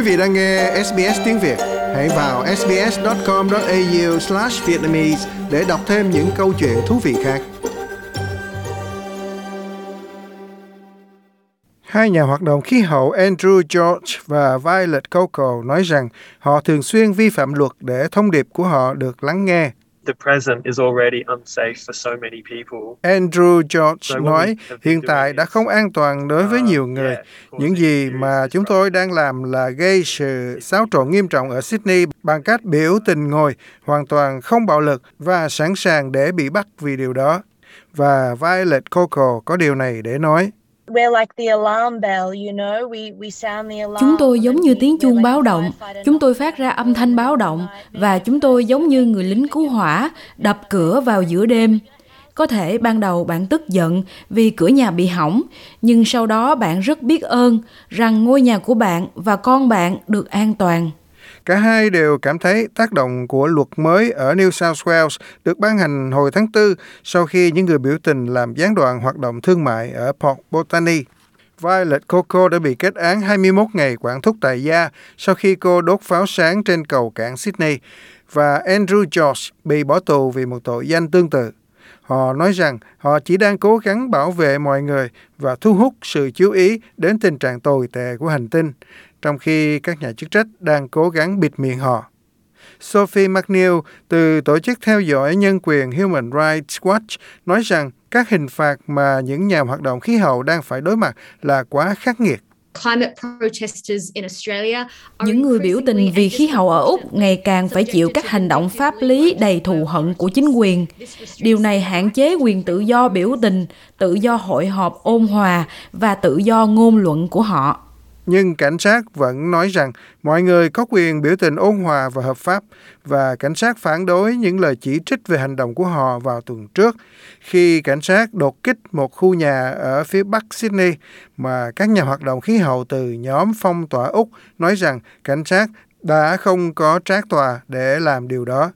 Quý vị đang nghe SBS tiếng Việt, hãy vào sbs.com.au/vietnamese để đọc thêm những câu chuyện thú vị khác. Hai nhà hoạt động khí hậu Andrew George và Violet Coco nói rằng họ thường xuyên vi phạm luật để thông điệp của họ được lắng nghe the present is already unsafe for so many people. Andrew George nói hiện tại đã không an toàn đối với nhiều người. Những gì mà chúng tôi đang làm là gây sự xáo trộn nghiêm trọng ở Sydney bằng cách biểu tình ngồi, hoàn toàn không bạo lực và sẵn sàng để bị bắt vì điều đó. Và Violet Coco có điều này để nói. Chúng tôi giống như tiếng chuông báo động, chúng tôi phát ra âm thanh báo động và chúng tôi giống như người lính cứu hỏa đập cửa vào giữa đêm. Có thể ban đầu bạn tức giận vì cửa nhà bị hỏng, nhưng sau đó bạn rất biết ơn rằng ngôi nhà của bạn và con bạn được an toàn. Cả hai đều cảm thấy tác động của luật mới ở New South Wales được ban hành hồi tháng 4 sau khi những người biểu tình làm gián đoạn hoạt động thương mại ở Port Botany. Violet Coco đã bị kết án 21 ngày quản thúc tại gia sau khi cô đốt pháo sáng trên cầu cảng Sydney và Andrew George bị bỏ tù vì một tội danh tương tự. Họ nói rằng họ chỉ đang cố gắng bảo vệ mọi người và thu hút sự chú ý đến tình trạng tồi tệ của hành tinh trong khi các nhà chức trách đang cố gắng bịt miệng họ. Sophie McNeil từ Tổ chức Theo dõi Nhân quyền Human Rights Watch nói rằng các hình phạt mà những nhà hoạt động khí hậu đang phải đối mặt là quá khắc nghiệt. Những người biểu tình vì khí hậu ở Úc ngày càng phải chịu các hành động pháp lý đầy thù hận của chính quyền. Điều này hạn chế quyền tự do biểu tình, tự do hội họp ôn hòa và tự do ngôn luận của họ nhưng cảnh sát vẫn nói rằng mọi người có quyền biểu tình ôn hòa và hợp pháp, và cảnh sát phản đối những lời chỉ trích về hành động của họ vào tuần trước, khi cảnh sát đột kích một khu nhà ở phía bắc Sydney mà các nhà hoạt động khí hậu từ nhóm phong tỏa Úc nói rằng cảnh sát đã không có trác tòa để làm điều đó.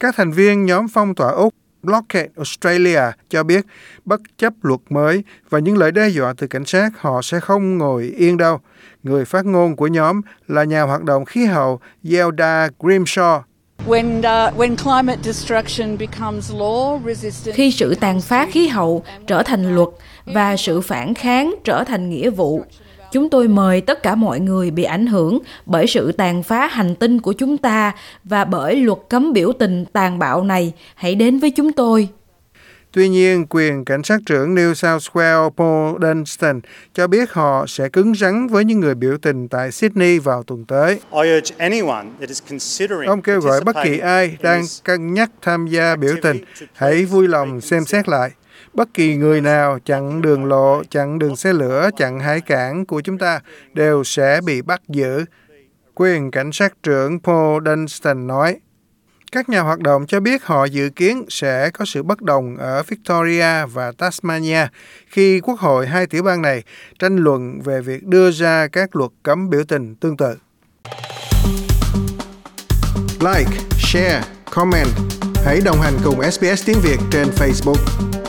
Các thành viên nhóm phong tỏa Úc Blockade Australia cho biết bất chấp luật mới và những lời đe dọa từ cảnh sát, họ sẽ không ngồi yên đâu. Người phát ngôn của nhóm là nhà hoạt động khí hậu Zelda Grimshaw. Khi sự tàn phá khí hậu trở thành luật và sự phản kháng trở thành nghĩa vụ, Chúng tôi mời tất cả mọi người bị ảnh hưởng bởi sự tàn phá hành tinh của chúng ta và bởi luật cấm biểu tình tàn bạo này hãy đến với chúng tôi. Tuy nhiên, quyền cảnh sát trưởng New South Wales Paul Dunstan cho biết họ sẽ cứng rắn với những người biểu tình tại Sydney vào tuần tới. Ông kêu gọi bất kỳ ai đang cân nhắc tham gia biểu tình hãy vui lòng xem xét lại bất kỳ người nào chặn đường lộ, chặn đường xe lửa, chặn hải cảng của chúng ta đều sẽ bị bắt giữ. Quyền cảnh sát trưởng Paul Dunstan nói. Các nhà hoạt động cho biết họ dự kiến sẽ có sự bất đồng ở Victoria và Tasmania khi Quốc hội hai tiểu bang này tranh luận về việc đưa ra các luật cấm biểu tình tương tự. Like, share, comment. Hãy đồng hành cùng SBS tiếng Việt trên Facebook.